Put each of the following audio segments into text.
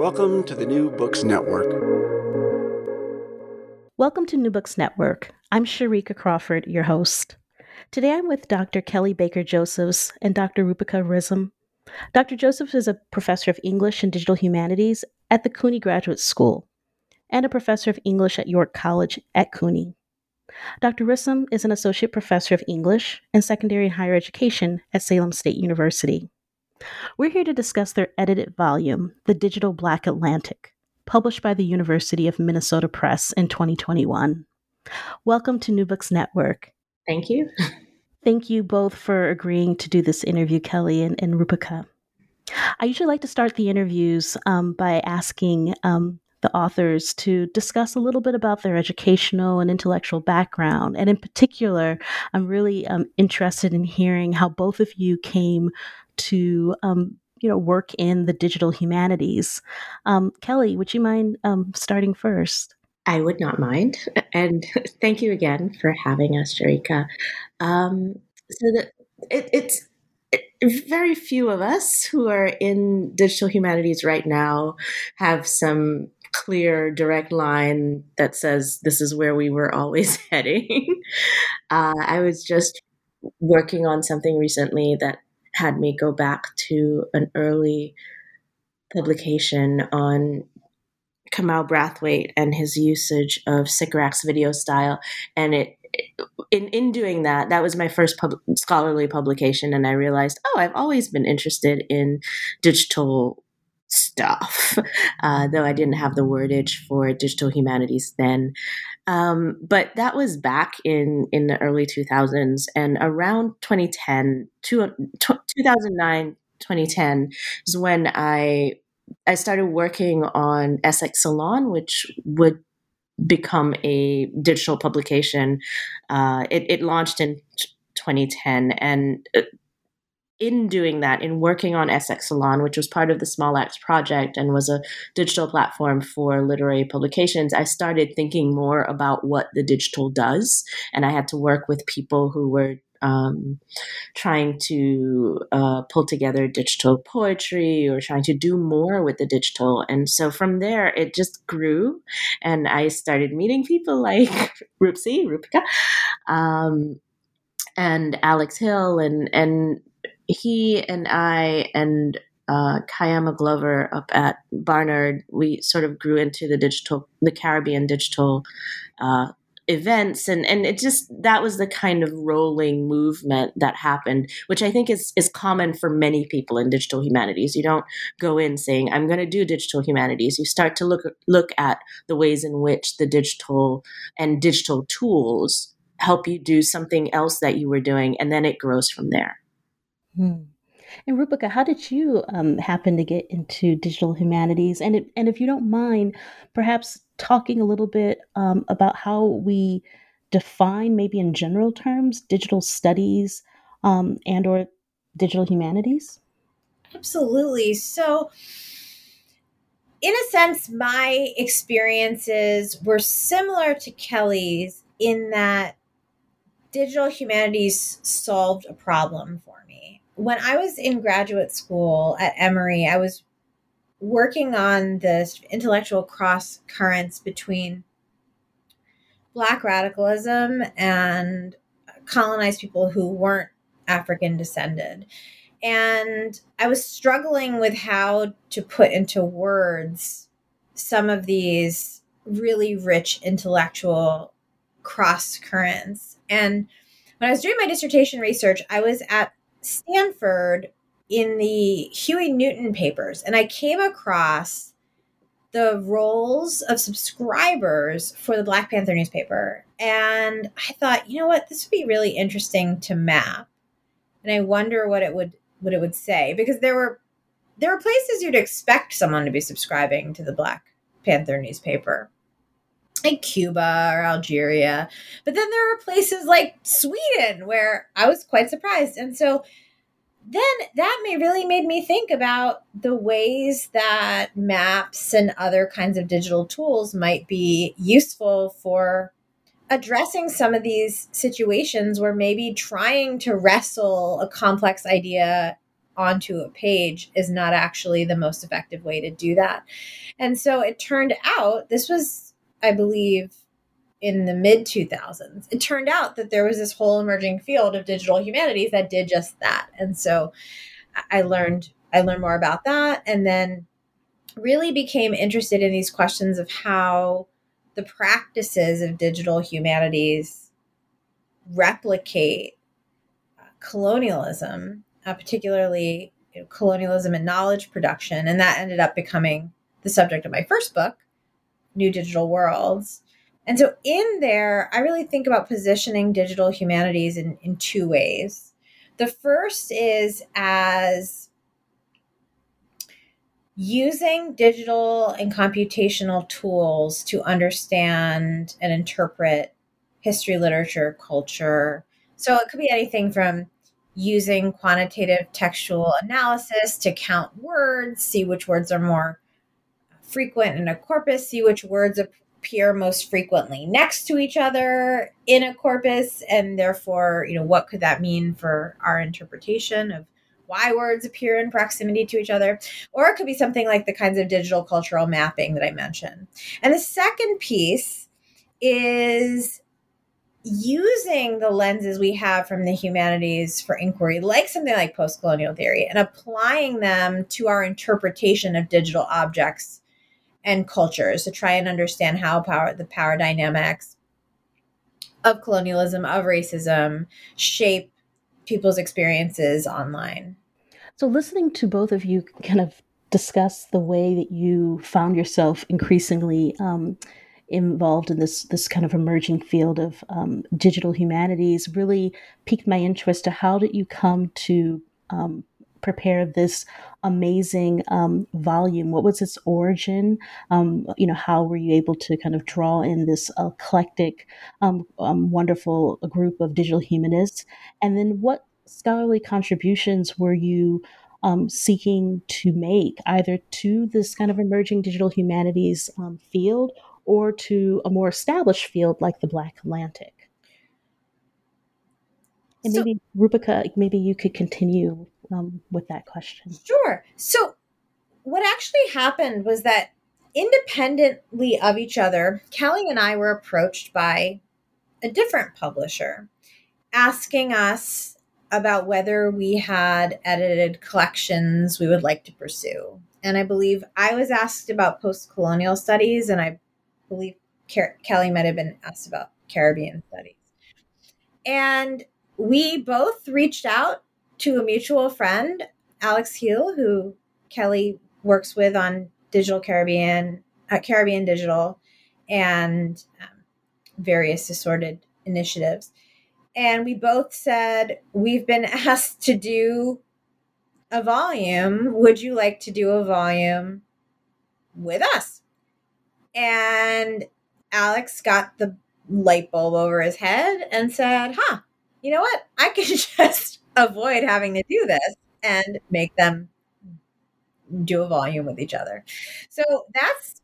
Welcome to the New Books Network. Welcome to New Books Network. I'm Sharika Crawford, your host. Today I'm with Dr. Kelly Baker Josephs and Dr. Roopika Risam. Dr. Josephs is a professor of English and Digital Humanities at the CUNY Graduate School and a professor of English at York College at CUNY. Dr. Risam is an associate professor of English and secondary and higher education at Salem State University. We're here to discuss their edited volume, The Digital Black Atlantic published by the University of Minnesota Press in 2021. Welcome to New Books Network. Thank you. Thank you both for agreeing to do this interview, Kelly and, and Roopika. I usually like to start the interviews um, by asking um, the authors to discuss a little bit about their educational and intellectual background. And in particular, I'm really um, interested in hearing how both of you came to um, you know work in the digital humanities. Um, Kelly, would you mind um, starting first? I would not mind, and thank you again for having us, Sharika. Um, so that it, it's it, very few of us who are in digital humanities right now have some clear direct line that says this is where we were always heading. Uh, I was just working on something recently that had me go back to an early publication on Kamau Brathwaite and his usage of Sycorax video style. And it, in in doing that, that was my first pub- scholarly publication, and I realized, oh, I've always been interested in digital stuff, uh, though I didn't have the wordage for digital humanities then. Um, but that was back in in the early 2000s, and around 2010, two, 2009, 2010 is when I I started working on sx salon, which would become a digital publication. Uh, it, it launched in 2010, and uh, in doing that, in working on sx salon, which was part of the Small Axe project and was a digital platform for literary publications, I started thinking more about what the digital does. And I had to work with people who were um, trying to uh, pull together digital poetry or trying to do more with the digital. And so from there, it just grew. And I started meeting people like Rupsi, Roopika. Um, and Alex Gil and and he and I and uh, Kaiama Glover up at Barnard, we sort of grew into the digital, the Caribbean digital uh, events, and and it just that was the kind of rolling movement that happened, which I think is is common for many people in digital humanities. You don't go in saying I'm going to do digital humanities. You start to look look at the ways in which the digital and digital tools help you do something else that you were doing, and then it grows from there. Hmm. And Roopika, how did you um, happen to get into digital humanities? And and if you don't mind, perhaps talking a little bit um, about how we define, maybe in general terms, digital studies um, and or digital humanities. Absolutely. So in a sense, my experiences were similar to Kelly's in that digital humanities solved a problem for me. When I was in graduate school at Emory, I was working on this intellectual cross currents between Black radicalism and colonized people who weren't African descended. And I was struggling with how to put into words some of these really rich intellectual cross currents. And when I was doing my dissertation research, I was at Stanford in the Huey Newton papers, and I came across the rolls of subscribers for the Black Panther newspaper. And I thought, you know what, this would be really interesting to map. And I wonder what it would what it would say because there were there were places you'd expect someone to be subscribing to the Black Panther newspaper. Like Cuba or Algeria. But then there were places like Sweden where I was quite surprised. And so then that may really made me think about the ways that maps and other kinds of digital tools might be useful for addressing some of these situations where maybe trying to wrestle a complex idea onto a page is not actually the most effective way to do that. And so it turned out this was, I believe, in the mid 2000s. It turned out that there was this whole emerging field of digital humanities that did just that. And so I learned I learned more about that and then really became interested in these questions of how the practices of digital humanities replicate uh, colonialism, uh, particularly you know, colonialism and knowledge production. And that ended up becoming the subject of my first book, New Digital Worlds. And so in there, I really think about positioning digital humanities in, in two ways. The first is as using digital and computational tools to understand and interpret history, literature, culture. So it could be anything from using quantitative textual analysis to count words, see which words are more frequent in a corpus, see which words appear most frequently next to each other in a corpus, and therefore, you know, what could that mean for our interpretation of why words appear in proximity to each other, or it could be something like the kinds of digital cultural mapping that I mentioned. And the second piece is using the lenses we have from the humanities for inquiry, like something like post colonial theory, and applying them to our interpretation of digital objects and cultures to try and understand how power the power dynamics of colonialism of racism shape people's experiences online. So, listening to both of you kind of discuss the way that you found yourself increasingly um, involved in this this kind of emerging field of um, digital humanities really piqued my interest to how did you come to um, prepare this amazing um, volume? What was its origin? Um, you know how were you able to kind of draw in this eclectic um, um, wonderful group of digital humanists? And then what scholarly contributions were you um, seeking to make, either to this kind of emerging digital humanities um, field or to a more established field like the Black Atlantic? And so, maybe, Roopika, maybe you could continue um, with that question. Sure. So, what actually happened was that independently of each other, Kelly and I were approached by a different publisher asking us about whether we had edited collections we would like to pursue. And I believe I was asked about post colonial studies, and I believe Car- Kelly might have been asked about Caribbean studies. And we both reached out to a mutual friend, Alex Gil, who Kelly works with on Digital Caribbean, uh, Caribbean Digital, and um, various assorted initiatives and we both said we've been asked to do a volume. Would you like to do a volume with us? And Alex got the light bulb over his head and said, Huh, you know what? I can just avoid having to do this and make them do a volume with each other. So that's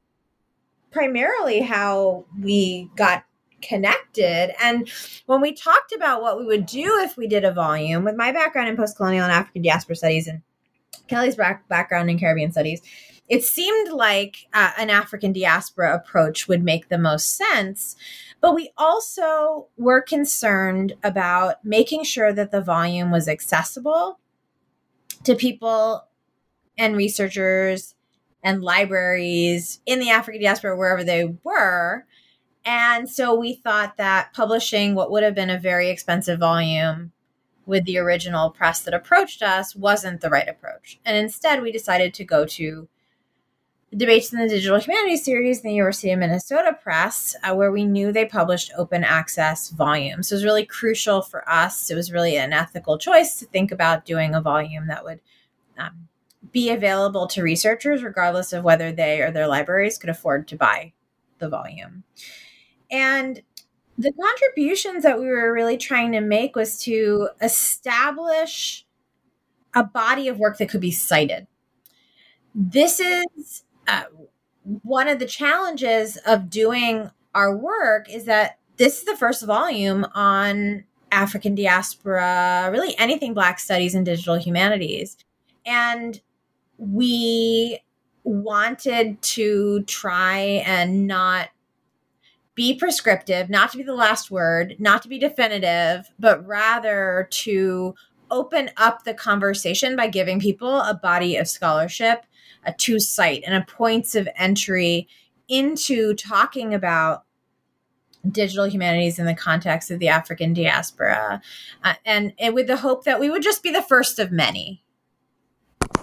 primarily how we got connected. And when we talked about what we would do if we did a volume, with my background in post colonial and African diaspora studies and Kelly's background in Caribbean studies, it seemed like uh, an African diaspora approach would make the most sense. But we also were concerned about making sure that the volume was accessible to people and researchers and libraries in the African diaspora, wherever they were. And so we thought that publishing what would have been a very expensive volume with the original press that approached us wasn't the right approach. And instead, we decided to go to Debates in the Digital Humanities series in the University of Minnesota Press, uh, where we knew they published open access volumes. So it was really crucial for us. It was really an ethical choice to think about doing a volume that would um, be available to researchers, regardless of whether they or their libraries could afford to buy the volume. And the contributions that we were really trying to make was to establish a body of work that could be cited. This is uh, one of the challenges of doing our work is that this is the first volume on African diaspora, really anything Black studies and digital humanities. And we wanted to try and not be prescriptive, not to be the last word, not to be definitive, but rather to open up the conversation by giving people a body of scholarship a to cite and a points of entry into talking about digital humanities in the context of the African diaspora, uh, and, and with the hope that we would just be the first of many.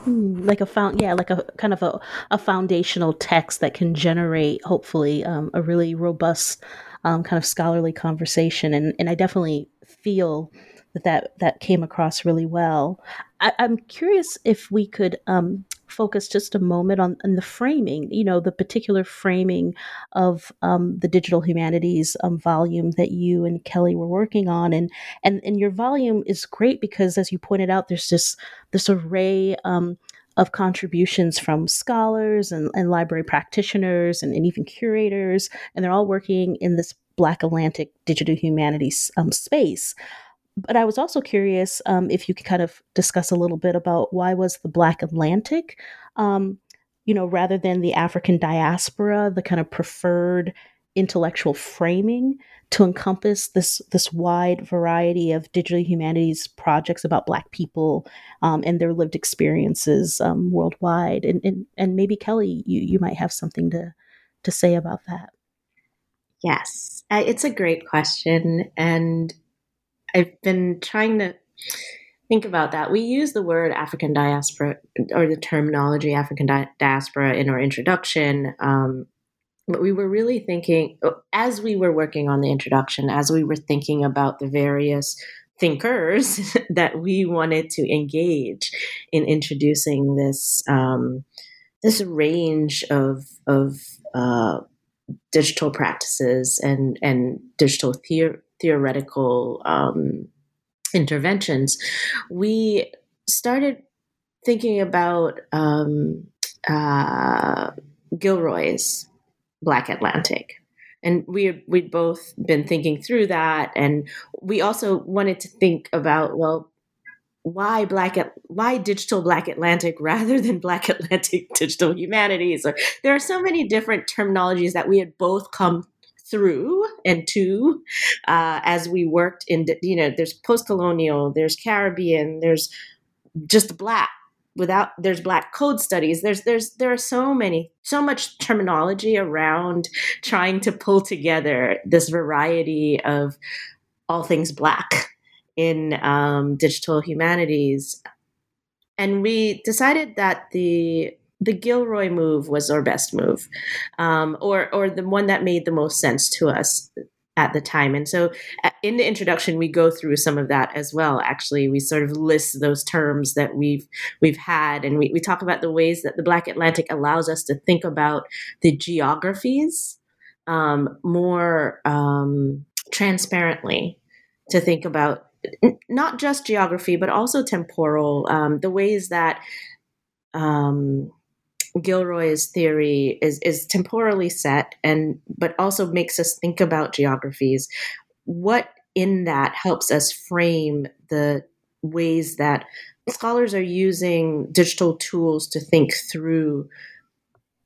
Hmm, like a found, yeah, like a kind of a, a foundational text that can generate, hopefully, um, a really robust um, kind of scholarly conversation, and and I definitely feel that that, that came across really well. I, am curious if we could um, focus just a moment on, on, the framing, you know, the particular framing of um, the digital humanities um, volume that you and Kelly were working on, and and and your volume is great because, as you pointed out, there's this this array. Um, of contributions from scholars and, and library practitioners and, and, even curators, and they're all working in this Black Atlantic digital humanities um, space but I was also curious um, if you could kind of discuss a little bit about why was the Black Atlantic, um, you know, rather than the African diaspora, the kind of preferred intellectual framing to encompass this this wide variety of digital humanities projects about Black people um, and their lived experiences um, worldwide. And, and and maybe Kelly, you you might have something to to say about that. Yes, it's a great question, and I've been trying to think about that. We use the word African diaspora or the terminology African di- diaspora in our introduction. Um, but we were really thinking, as we were working on the introduction, as we were thinking about the various thinkers that we wanted to engage in introducing this um, this range of of uh, digital practices and and digital theory theoretical um, interventions, we started thinking about um, uh, Gilroy's Black Atlantic. And we we'd both been thinking through that, and we also wanted to think about well, why black why digital black atlantic rather than black atlantic digital humanities? Or there are so many different terminologies that we had both come through and to uh, as we worked in you know there's post-colonial there's caribbean there's just black. Without there's black code studies. There's there's there are so many so much terminology around trying to pull together this variety of all things black in um, digital humanities. And we decided that the the Gilroy move was our best move, um, or or the one that made the most sense to us at the time. And so, uh, in the introduction, we go through some of that as well. Actually, we sort of list those terms that we've we've had, and we, we talk about the ways that the Black Atlantic allows us to think about the geographies um, more um, transparently, to think about not just geography, but also temporal, um, the ways that um, Gilroy's theory is is temporally set and but also makes us think about geographies. What in that helps us frame the ways that scholars are using digital tools to think through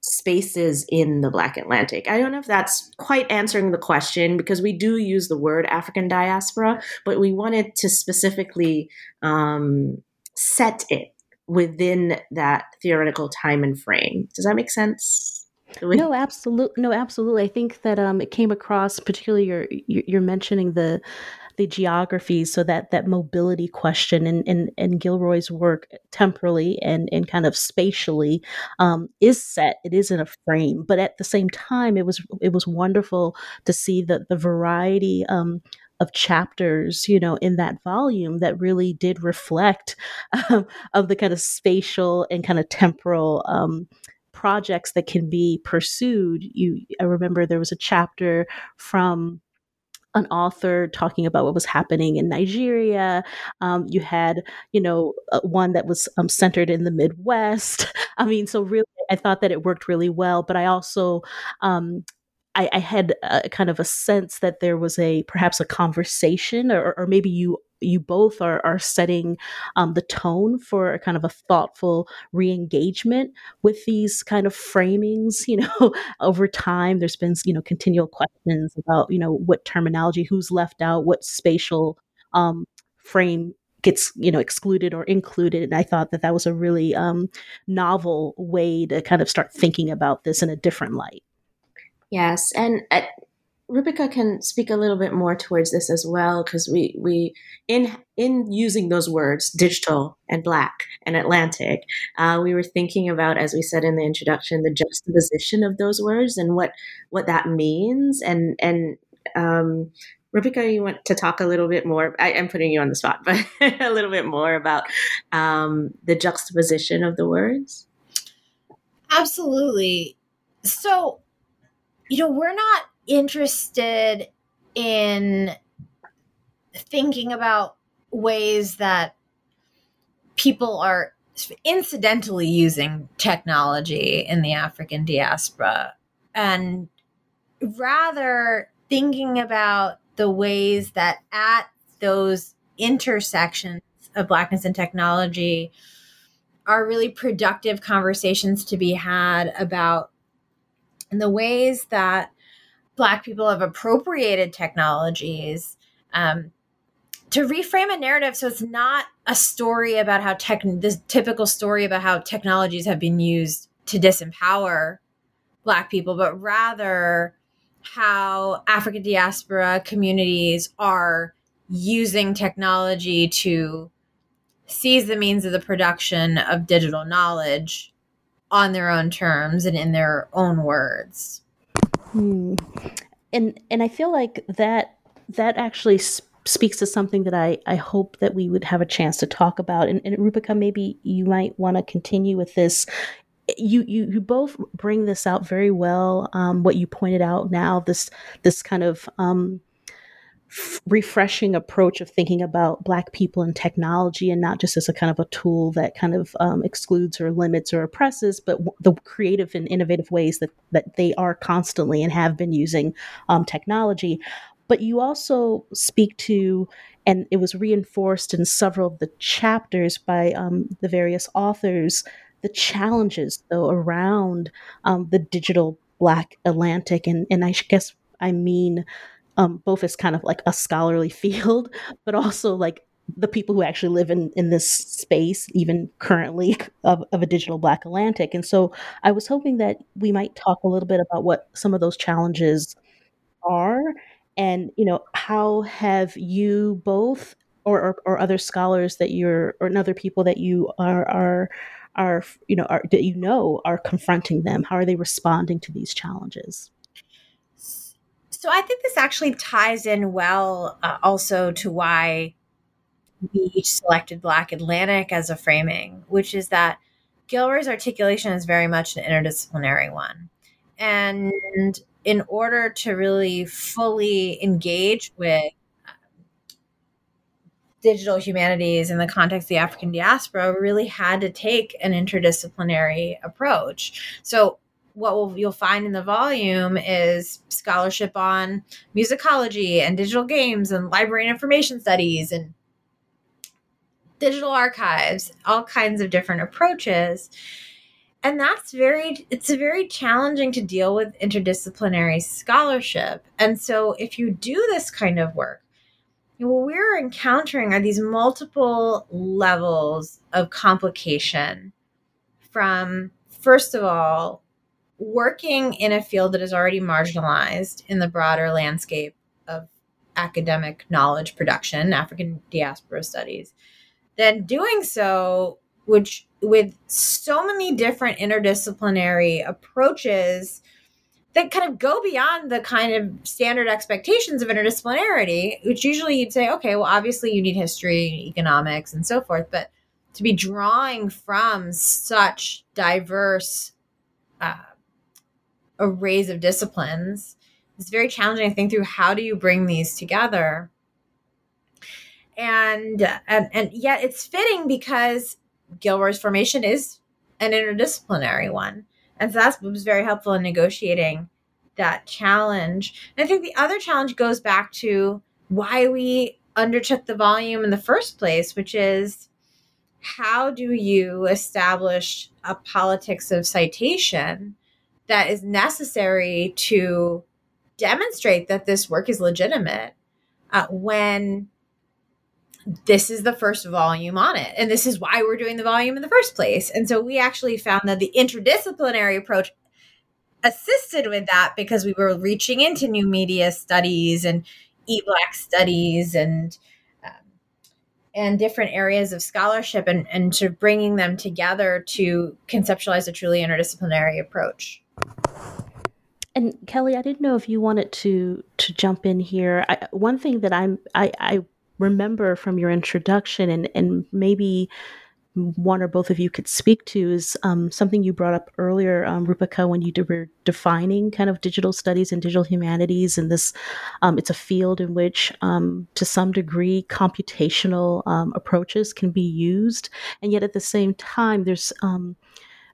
spaces in the Black Atlantic. I don't know if that's quite answering the question because we do use the word African diaspora, but we wanted to specifically um, set it within that theoretical time and frame. Does that make sense? No, absolutely. No, absolutely. I think that um, it came across, particularly you're you're mentioning the the geographies, so that that mobility question in in, in Gilroy's work temporally and and kind of spatially um, is set. It is in a frame, but at the same time, it was it was wonderful to see the the variety. Um, of chapters, you know, in that volume that really did reflect um, of the kind of spatial and kind of temporal um, projects that can be pursued. You, I remember there was a chapter from an author talking about what was happening in Nigeria. Um, you had, you know, uh, one that was um, centered in the Midwest. I mean, so really, I thought that it worked really well. But I also um, I, I had a, kind of a sense that there was a perhaps a conversation, or, or maybe you you both are are setting um, the tone for a kind of a thoughtful re-engagement with these kind of framings. You know, over time, there's been you know continual questions about you know what terminology, who's left out, what spatial um, frame gets you know excluded or included and i thought that that was a really um, novel way to kind of start thinking about this in a different light Yes, and uh, Roopika can speak a little bit more towards this as well because we we in in using those words digital and black and Atlantic, uh, we were thinking about as we said in the introduction the juxtaposition of those words and what what that means and and um, Roopika, you want to talk a little bit more? I, am putting you on the spot, but a little bit more about um, the juxtaposition of the words. Absolutely. So you know, we're not interested in thinking about ways that people are incidentally using technology in the African diaspora. And rather thinking about the ways that at those intersections of blackness and technology are really productive conversations to be had about and the ways that Black people have appropriated technologies um, to reframe a narrative so it's not a story about how tech this typical story about how technologies have been used to disempower black people but rather how african diaspora communities are using technology to seize the means of the production of digital knowledge on their own terms and in their own words. Hmm. And and I feel like that that actually speaks to something that I, I hope that we would have a chance to talk about. And, and Roopika, maybe you might want to continue with this. You, you you both bring this out very well. Um, what you pointed out now, this this kind of um, refreshing approach of thinking about black people and technology and not just as a kind of a tool that kind of um, excludes or limits or oppresses but w- the creative and innovative ways that that they are constantly and have been using um, technology. But you also speak to and it was reinforced in several of the chapters by um, the various authors the challenges though around um, the digital black atlantic. And and i guess i mean um, both as kind of like a scholarly field, but also like the people who actually live in, in this space, even currently, of, of a digital Black Atlantic. And so I was hoping that we might talk a little bit about what some of those challenges are and, you know, how have you both or, or, or other scholars that you're or other people that you are are are you know are that you know are confronting them how are they responding to these challenges so I think this actually ties in well uh, also to why we selected Black Atlantic as a framing, which is that Gilroy's articulation is very much an interdisciplinary one. And in order to really fully engage with digital humanities in the context of the African diaspora really had to take an interdisciplinary approach. So what will, you'll find in the volume is scholarship on musicology and digital games and library and information studies and digital archives, all kinds of different approaches. And that's very, it's very challenging to deal with interdisciplinary scholarship. And so if you do this kind of work, what we're encountering are these multiple levels of complication from, first of all, working in a field that is already marginalized in the broader landscape of academic knowledge production, African diaspora studies, then doing so, which with so many different interdisciplinary approaches that kind of go beyond the kind of standard expectations of interdisciplinarity, which usually you'd say, okay, well, obviously you need history, economics, and so forth, but to be drawing from such diverse uh, arrays of disciplines. It's very challenging to think through how do you bring these together. And, and and yet it's fitting because Gilroy's formation is an interdisciplinary one. And so that was very helpful in negotiating that challenge. And I think the other challenge goes back to why we undertook the volume in the first place, which is how do you establish a politics of citation that is necessary to demonstrate that this work is legitimate uh, when this is the first volume on it. And this is why we're doing the volume in the first place. And so we actually found that the interdisciplinary approach assisted with that because we were reaching into new media studies and e-black studies and um, and different areas of scholarship and, and to bringing them together to conceptualize a truly interdisciplinary approach. And Kelly, I didn't know if you wanted to to jump in here. I, one thing that I'm I, I remember from your introduction, and and maybe one or both of you could speak to is um, something you brought up earlier, um, Roopika, when you were defining kind of digital studies and digital humanities. And this, um, it's a field in which, um, to some degree, computational um, approaches can be used, and yet at the same time, there's um,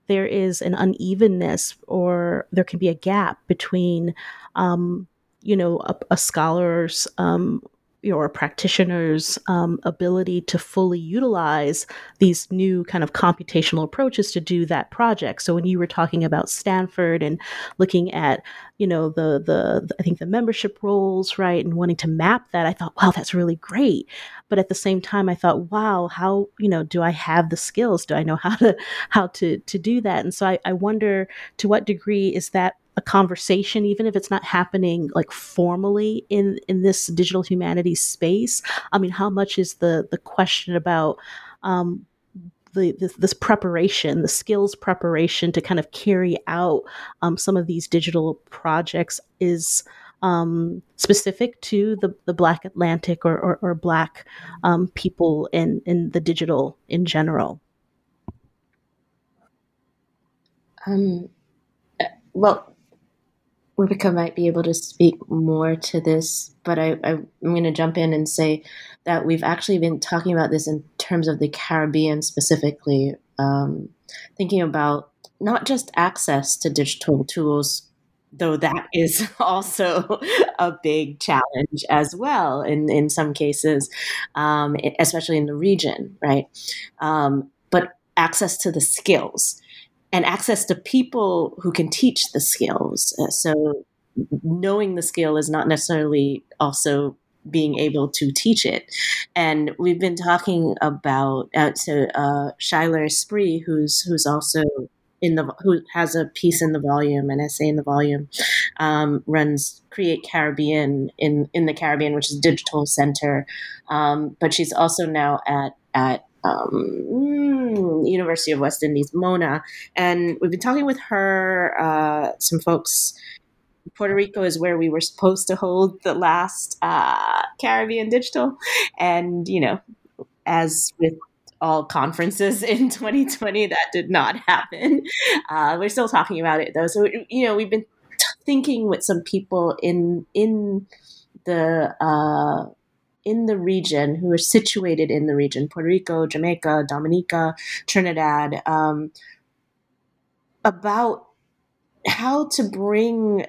there is an unevenness or there can be a gap between, um, you know, a, a scholar's um, your practitioner's um, ability to fully utilize these new kind of computational approaches to do that project. So when you were talking about Stanford and looking at, you know, the, the the I think the membership rolls, right, and wanting to map that, I thought, wow, that's really great. But at the same time, I thought, wow, how you know, do I have the skills? Do I know how to how to to do that? And so I, I wonder to what degree is that a conversation even if it's not happening like formally in in this digital humanities space i mean how much is the the question about um the, this, this, preparation, the skills preparation to kind of carry out um, some of these digital projects is um, specific to the, the Black Atlantic or, or, or Black um, people in, in the digital in general? Um, uh, well, Roopika might be able to speak more to this, but I, am going to jump in and say that we've actually been talking about this in terms of the Caribbean specifically, um, thinking about not just access to digital tools, though that is also a big challenge as well in, in some cases, um, especially in the region, right? Um, but access to the skills and access to people who can teach the skills. Uh, so knowing the skill is not necessarily also being able to teach it. And we've been talking about uh, so uh, Schuyler Esprit, who's who's also in the who has a piece in the volume, an essay in the volume, um, runs Create Caribbean in in the Caribbean, which is digital center. Um, but she's also now at at um, University of West Indies, Mona, and we've been talking with her. Uh, some folks. Puerto Rico is where we were supposed to hold the last uh, Caribbean Digital, and you know, as with all conferences in 2020, that did not happen. Uh, we're still talking about it though, so you know, we've been t- thinking with some people in in the uh, in the region who are situated in the region Puerto Rico, Jamaica, Dominica, Trinidad um, about how to bring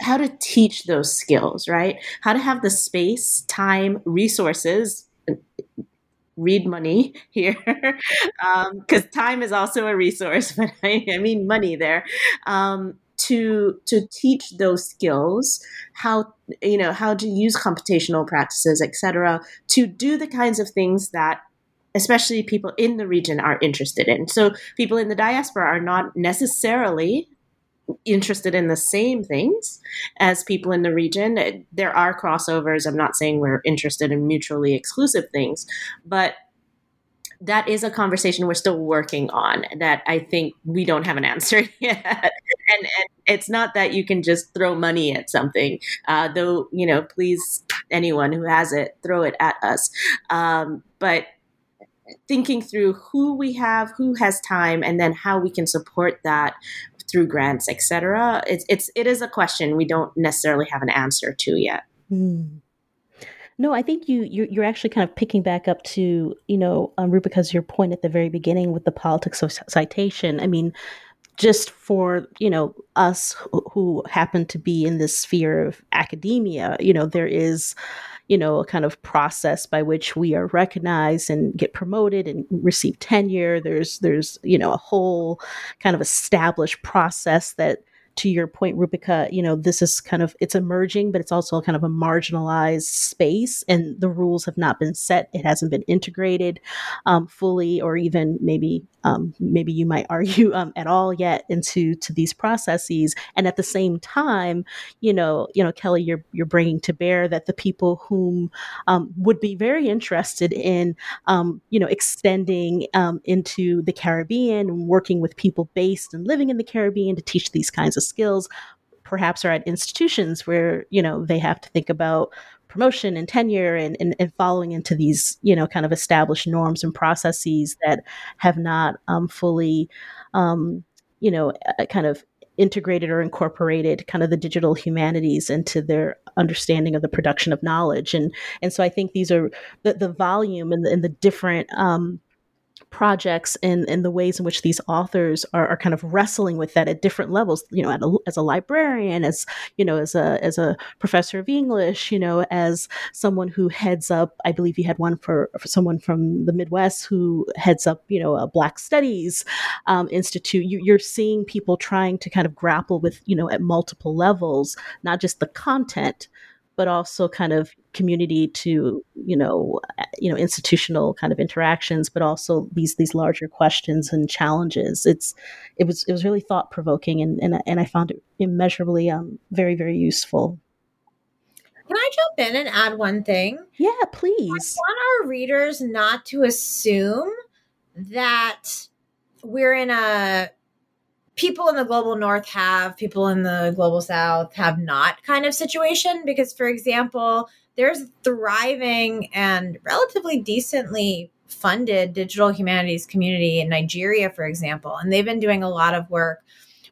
how to teach those skills, right? How to have the space, time, resources, read money here, because um, time is also a resource, but I, I mean money there. Um, to to teach those skills how you know how to use computational practices etc to do the kinds of things that especially people in the region are interested in. So people in the diaspora are not necessarily interested in the same things as people in the region. There are crossovers. I'm not saying we're interested in mutually exclusive things but that is a conversation we're still working on that I think we don't have an answer yet. and, and it's not that you can just throw money at something, uh, though, you know, please, anyone who has it, throw it at us. Um, but thinking through who we have, who has time, and then how we can support that through grants, etc. It's, it's, it is a question we don't necessarily have an answer to yet. Mm. No, I think you you're, you're actually kind of picking back up to you know um, Roopika's your point at the very beginning with the politics of citation. I mean, just for you know us who, who happen to be in this sphere of academia, you know there is you know a kind of process by which we are recognized and get promoted and receive tenure. There's there's you know a whole kind of established process that to your point, Roopika, you know, this is kind of it's emerging, but it's also kind of a marginalized space, and the rules have not been set. It hasn't been integrated um, fully, or even maybe um, maybe you might argue um, at all yet into to these processes. And at the same time, you know, you know, Kelly, you're you're bringing to bear that the people whom um, would be very interested in, um, you know, extending um, into the Caribbean and working with people based and living in the Caribbean to teach these kinds of skills, perhaps are at institutions where you know they have to think about promotion and tenure and, and, and, following into these, you know, kind of established norms and processes that have not um, fully, um, you know, kind of integrated or incorporated kind of the digital humanities into their understanding of the production of knowledge. And, and so I think these are the, the volume and the, and the different, um, projects and, and the ways in which these authors are, are kind of wrestling with that at different levels you know a, as a librarian as you know as a as a professor of english you know as someone who heads up i believe you had one for, for someone from the midwest who heads up you know a black studies um, institute. You, you're seeing people trying to kind of grapple with you know at multiple levels not just the content but also kind of community to you know you know institutional kind of interactions but also these these larger questions and challenges it's it was it was really thought provoking and and, and I found it immeasurably um very very useful can I jump in and add one thing? Yeah, please. I want our readers not to assume that we're in a people in the global north have, people in the global south have not kind of situation. Because, for example, there's a thriving and relatively decently funded digital humanities community in Nigeria, for example. And they've been doing a lot of work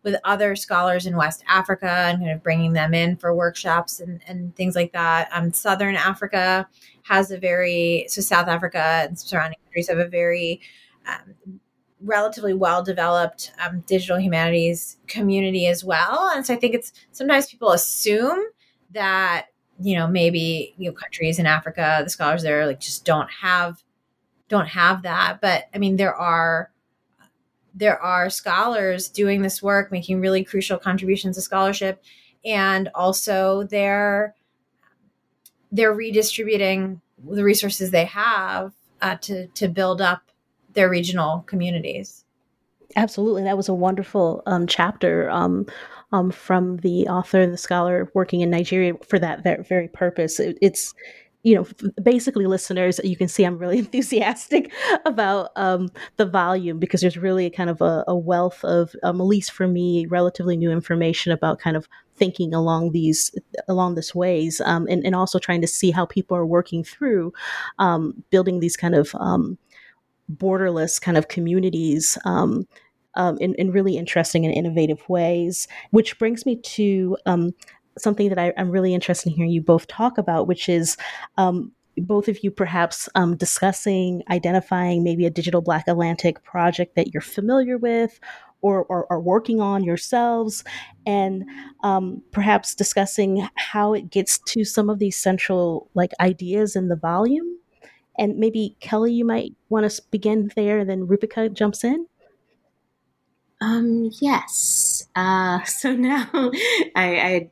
with other scholars in West Africa and kind of bringing them in for workshops and, and things like that. Um, Southern Africa has a very, so South Africa and surrounding countries have a very um, relatively well developed um, digital humanities community as well. And so I think it's sometimes people assume that you know maybe you know countries in Africa, the scholars there like just don't have don't have that. But I mean there are there are scholars doing this work, making really crucial contributions to scholarship, and also they're they're redistributing the resources they have uh, to to build up their regional communities. Absolutely, that was a wonderful um, chapter um, um, from the author and the scholar working in Nigeria for that very purpose. It, it's you know, basically, listeners, you can see I'm really enthusiastic about um, the volume because there's really a kind of a, a wealth of, um, at least for me, relatively new information about kind of thinking along these along this ways, um, and, and also trying to see how people are working through um, building these kind of um, borderless kind of communities um, um, in, in, really interesting and innovative ways. Which brings me to um, something that I, am really interested in hearing you both talk about, which is um, both of you perhaps um, discussing, identifying maybe a digital Black Atlantic project that you're familiar with or, or are working on yourselves, and um, perhaps discussing how it gets to some of these central like ideas in the volume. And maybe Kelly, you might want to begin there, and then Roopika jumps in. Um, yes. Uh, so now I, I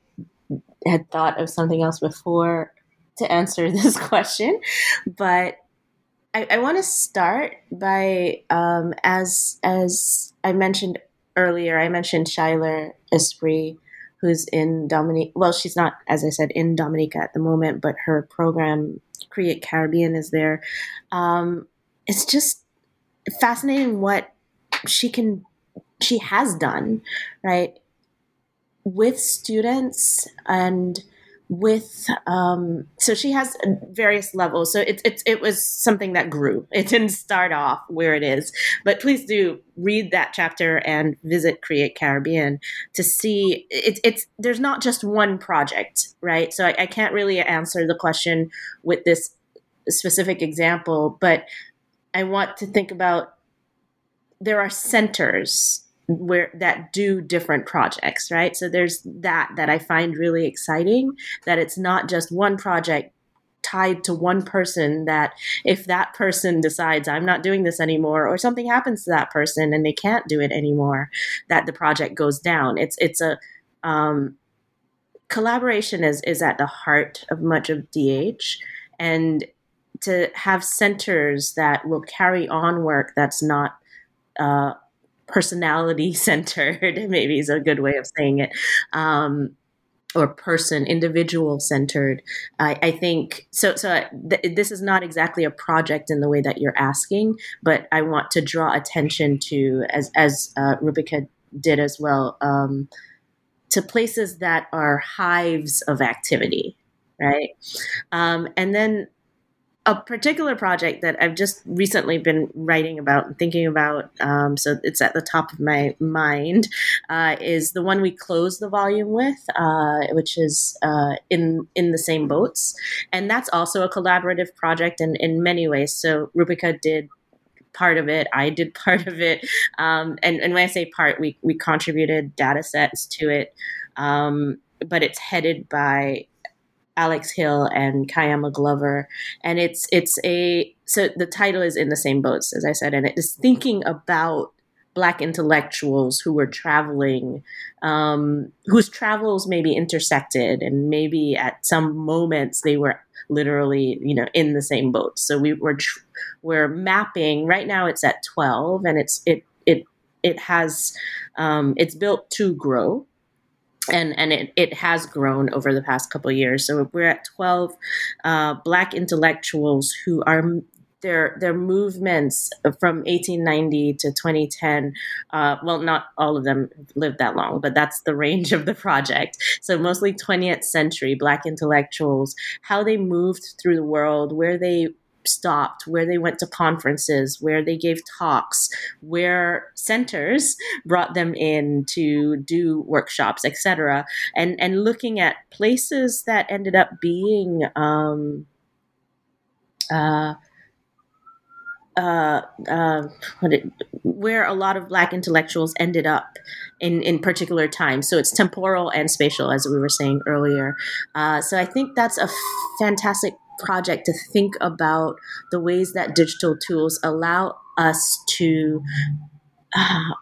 had thought of something else before to answer this question, but I, I want to start by um, as as I mentioned earlier. I mentioned Schuyler Esprit, who's in Dominica. Well, she's not, as I said, in Dominica at the moment, but her program Create Caribbean is there. Um, it's just fascinating what she can she has done right with students and with um, so she has various levels. So it, it, it was something that grew. It didn't start off where it is. But please do read that chapter and visit create caribbean to see. It, it's there's not just one project right? So I, I can't really answer the question with this specific example but i want to think about there are centers where that do different projects right? So there's that that i find really exciting that it's not just one project tied to one person that if that person decides i'm not doing this anymore or something happens to that person and they can't do it anymore that the project goes down. It's it's a um, collaboration is is at the heart of much of dh and to have centers that will carry on work that's not uh, personality centered, maybe is a good way of saying it. Um, or person individual centered I, I, think so so th- this is not exactly a project in the way that you're asking but i want to draw attention to as as uh, Roopika did as well um, to places that are hives of activity right um, and then a particular project that I've just recently been writing about and thinking about, um, so it's at the top of my mind, uh, is the one we close the volume with, uh, which is uh, in in the same boats, and that's also a collaborative project in in many ways. So Roopika did part of it. I did part of it. Um, and, and when I say part, we, we contributed data sets to it. Um, but it's headed by Alex Gil and Kaiama Glover, and it's it's a so the title is in the same boats as I said, and it is thinking about black intellectuals who were traveling, um, whose travels maybe intersected, and maybe at some moments they were literally you know in the same boat. So we were tr- we're mapping right now. It's at twelve, and it's it it it has um, it's built to grow and and it, it has grown over the past couple years. So we're at 12 uh, Black intellectuals who are their their movements from 1890 to 2010 uh, well not all of them lived that long but that's the range of the project so mostly 20th century black intellectuals how they moved through the world where they stopped, where they went to conferences, where they gave talks, where centers brought them in to do workshops, etc. And and looking at places that ended up being um, uh, uh, uh, it, where a lot of black intellectuals ended up in, in particular times. So it's temporal and spatial, as we were saying earlier. Uh, so I think that's a fantastic project to think about the ways that digital tools allow us to uh,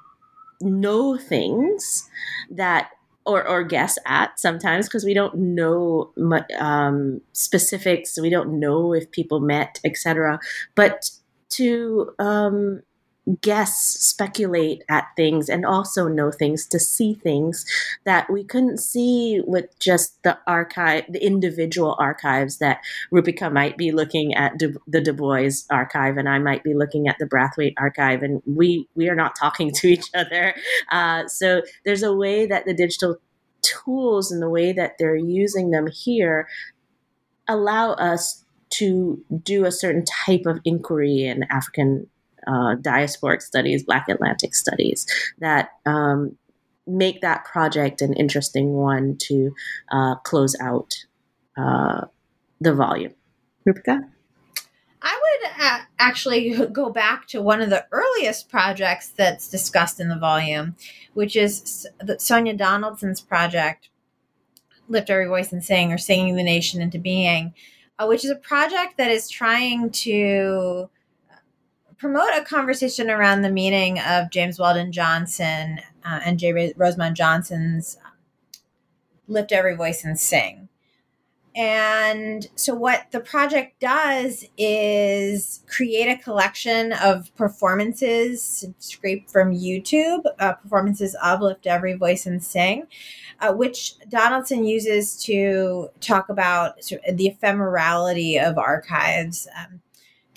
know things that or, or guess at sometimes because we don't know um, specifics we don't know if people met etc but to um, guess, speculate at things, and also know things to see things that we couldn't see with just the archive, the individual archives that Roopika might be looking at du- the Du Bois archive, and I might be looking at the Brathwaite archive, and we we are not talking to each other. Uh, so there's a way that the digital tools and the way that they're using them here allow us to do a certain type of inquiry in African uh, diasporic studies, Black Atlantic studies, that um, make that project an interesting one to uh, close out uh, the volume. Roopika? I would actually go back to one of the earliest projects that's discussed in the volume, which is Sonya Donaldson's project, Lift Every Voice and Sing, or Singing the Nation into Being, uh, which is a project that is trying to promote a conversation around the meaning of James Weldon Johnson uh, and J. Rosamond Johnson's um, Lift Every Voice and Sing. And so, what the project does is create a collection of performances scraped from YouTube, uh, performances of Lift Every Voice and Sing, uh, which Donaldson uses to talk about sort of the ephemerality of archives, um,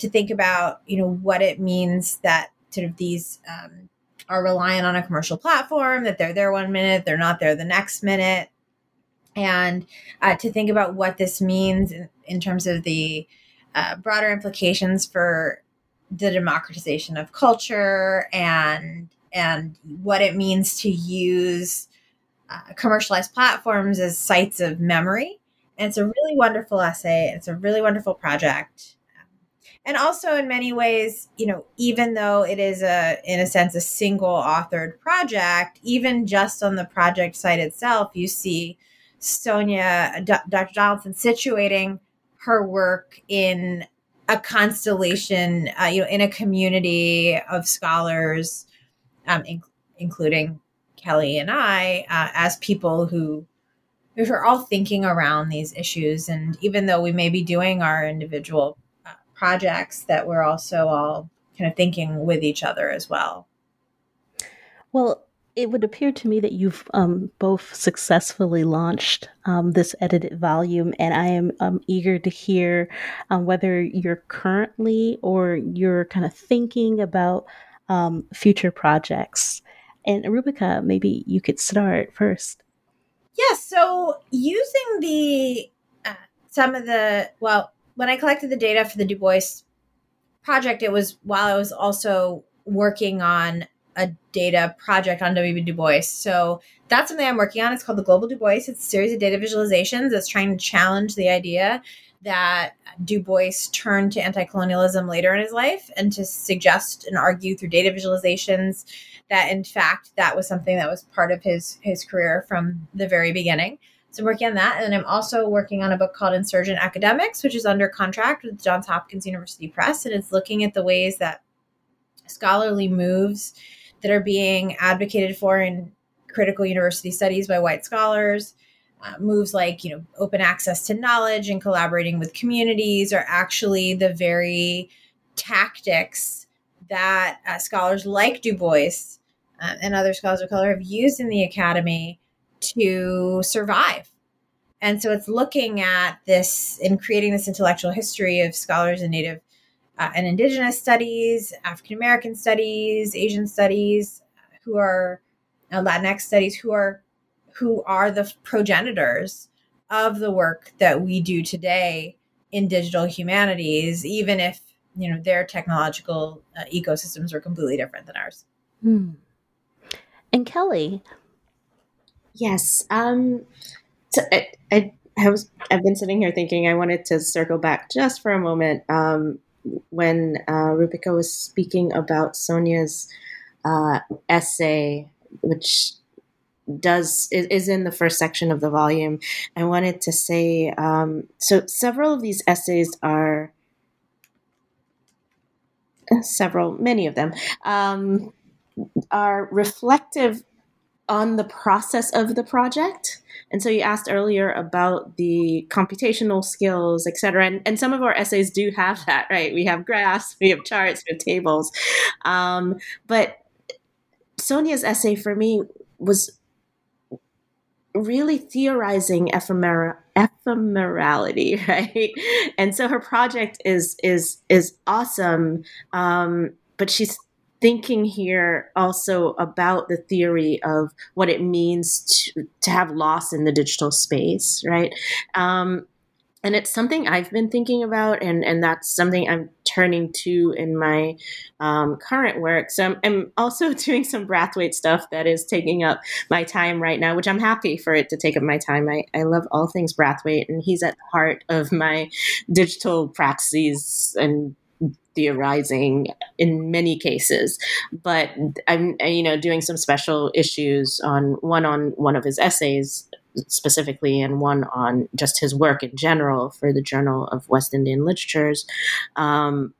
to think about you know what it means that sort of these um, are reliant on a commercial platform, that they're there one minute, they're not there the next minute and uh, to think about what this means in, in terms of the uh, broader implications for the democratization of culture and and what it means to use uh, commercialized platforms as sites of memory. And it's a really wonderful essay. It's a really wonderful project. And also, in many ways, you know, even though it is a, in a sense, a single authored project, even just on the project site itself, you see Sonya, D- Dr. Donaldson, situating her work in a constellation, uh, you know, in a community of scholars, um, in- including Kelly and I, uh, as people who who are all thinking around these issues. And even though we may be doing our individual projects, that we're also all kind of thinking with each other as well. Well, it would appear to me that you've um, both successfully launched um, this edited volume, and I am um, eager to hear um, whether you're currently or you're kind of thinking about um, future projects. And Roopika, maybe you could start first. Yeah, so using the uh, some of the well, when I collected the data for the Du Bois project, it was while I was also working on a data project on W.B. Du Bois. So that's something I'm working on. It's called the Global Du Bois. It's a series of data visualizations that's trying to challenge the idea that Du Bois turned to anti colonialism later in his life and to suggest and argue through data visualizations that, in fact, that was something that was part of his, his career from the very beginning. So I'm working on that. And I'm also working on a book called Insurgent Academics, which is under contract with Johns Hopkins University Press. And it's looking at the ways that scholarly moves that are being advocated for in critical university studies by white scholars. Uh, moves like you know open access to knowledge and collaborating with communities are actually the very tactics that uh, scholars like Du Bois uh, and other scholars of color have used in the academy to survive. And so it's looking at this in creating this intellectual history of scholars in Native uh, and Indigenous studies, African American studies, Asian studies, who are uh, Latinx studies, who are who are the progenitors of the work that we do today in digital humanities, even if you know their technological uh, ecosystems are completely different than ours. Hmm. And Kelly, yes, um, I, I, I was I've been sitting here thinking I wanted to circle back just for a moment um, when uh, Roopika was speaking about Sonya's uh, essay, which does is, in the first section of the volume, I wanted to say um, so. Several of these essays are several, many of them um, are reflective on the process of the project. And so you asked earlier about the computational skills, et cetera. And, and some of our essays do have that, right? We have graphs, we have charts, we have tables. Um, but Sonya's essay for me was really theorizing ephemera, ephemerality, right? And so her project is is is awesome, um, but she's thinking here also about the theory of what it means to, to have loss in the digital space, right? Um, and it's something I've been thinking about, and, and that's something I'm turning to in my um, current work. So I'm, I'm, also doing some Brathwaite stuff that is taking up my time right now, which I'm happy for it to take up my time. I, I love all things Brathwaite, and he's at the heart of my digital practices and theorizing in many cases. But i'm you know doing some special issues on one on one of his essays specifically and one on just his work in general for the journal of west indian literatures. Um,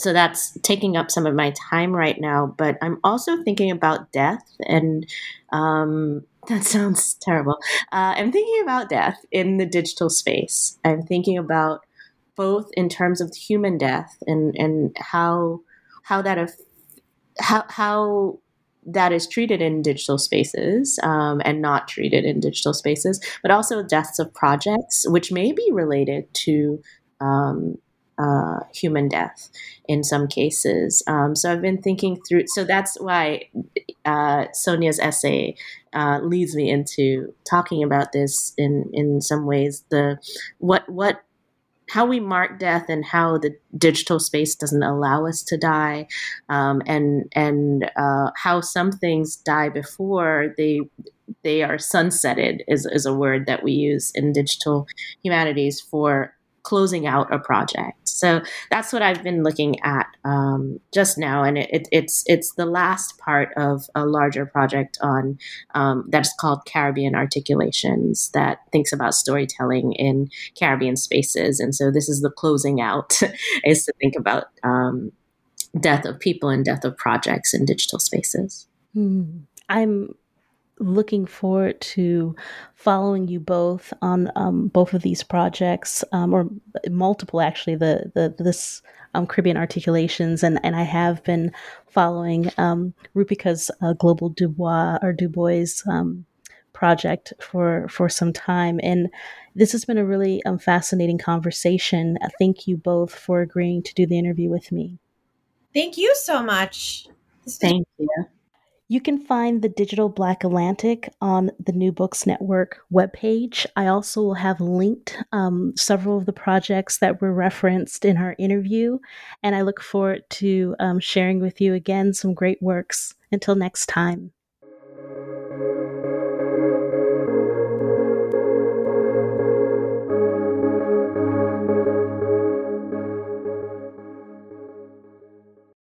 so that's taking up some of my time right now but i'm also thinking about death and um, that sounds terrible. Uh, i'm thinking about death in the digital space. I'm thinking about both in terms of human death and and how how that af- how how that is treated in digital spaces um, and not treated in digital spaces, but also deaths of projects, which may be related to um, uh, human death in some cases. Um, so I've been thinking through. So that's why uh, Sonya's essay uh, leads me into talking about this in in some ways. The what what how we mark death and how the digital space doesn't allow us to die, um, and and uh, how some things die before they they are sunsetted is, is a word that we use in digital humanities for closing out a project. So that's what I've been looking at um, just now, and it, it, it's it's the last part of a larger project on um, that's called Caribbean Articulations that thinks about storytelling in Caribbean spaces, and so this is the closing out is to think about um, death of people and death of projects in digital spaces. Hmm. I'm looking forward to following you both on um, both of these projects, um, or multiple actually. The the this um, Caribbean articulations, and and I have been following um, Roopika's uh, Global Du Bois or Du Bois um, project for for some time, and this has been a really um, fascinating conversation. Uh, thank you both for agreeing to do the interview with me. Thank you so much. Thank you. You can find the Digital Black Atlantic on the New Books Network webpage. I also will have linked um, several of the projects that were referenced in our interview, and I look forward to um, sharing with you again some great works. Until next time.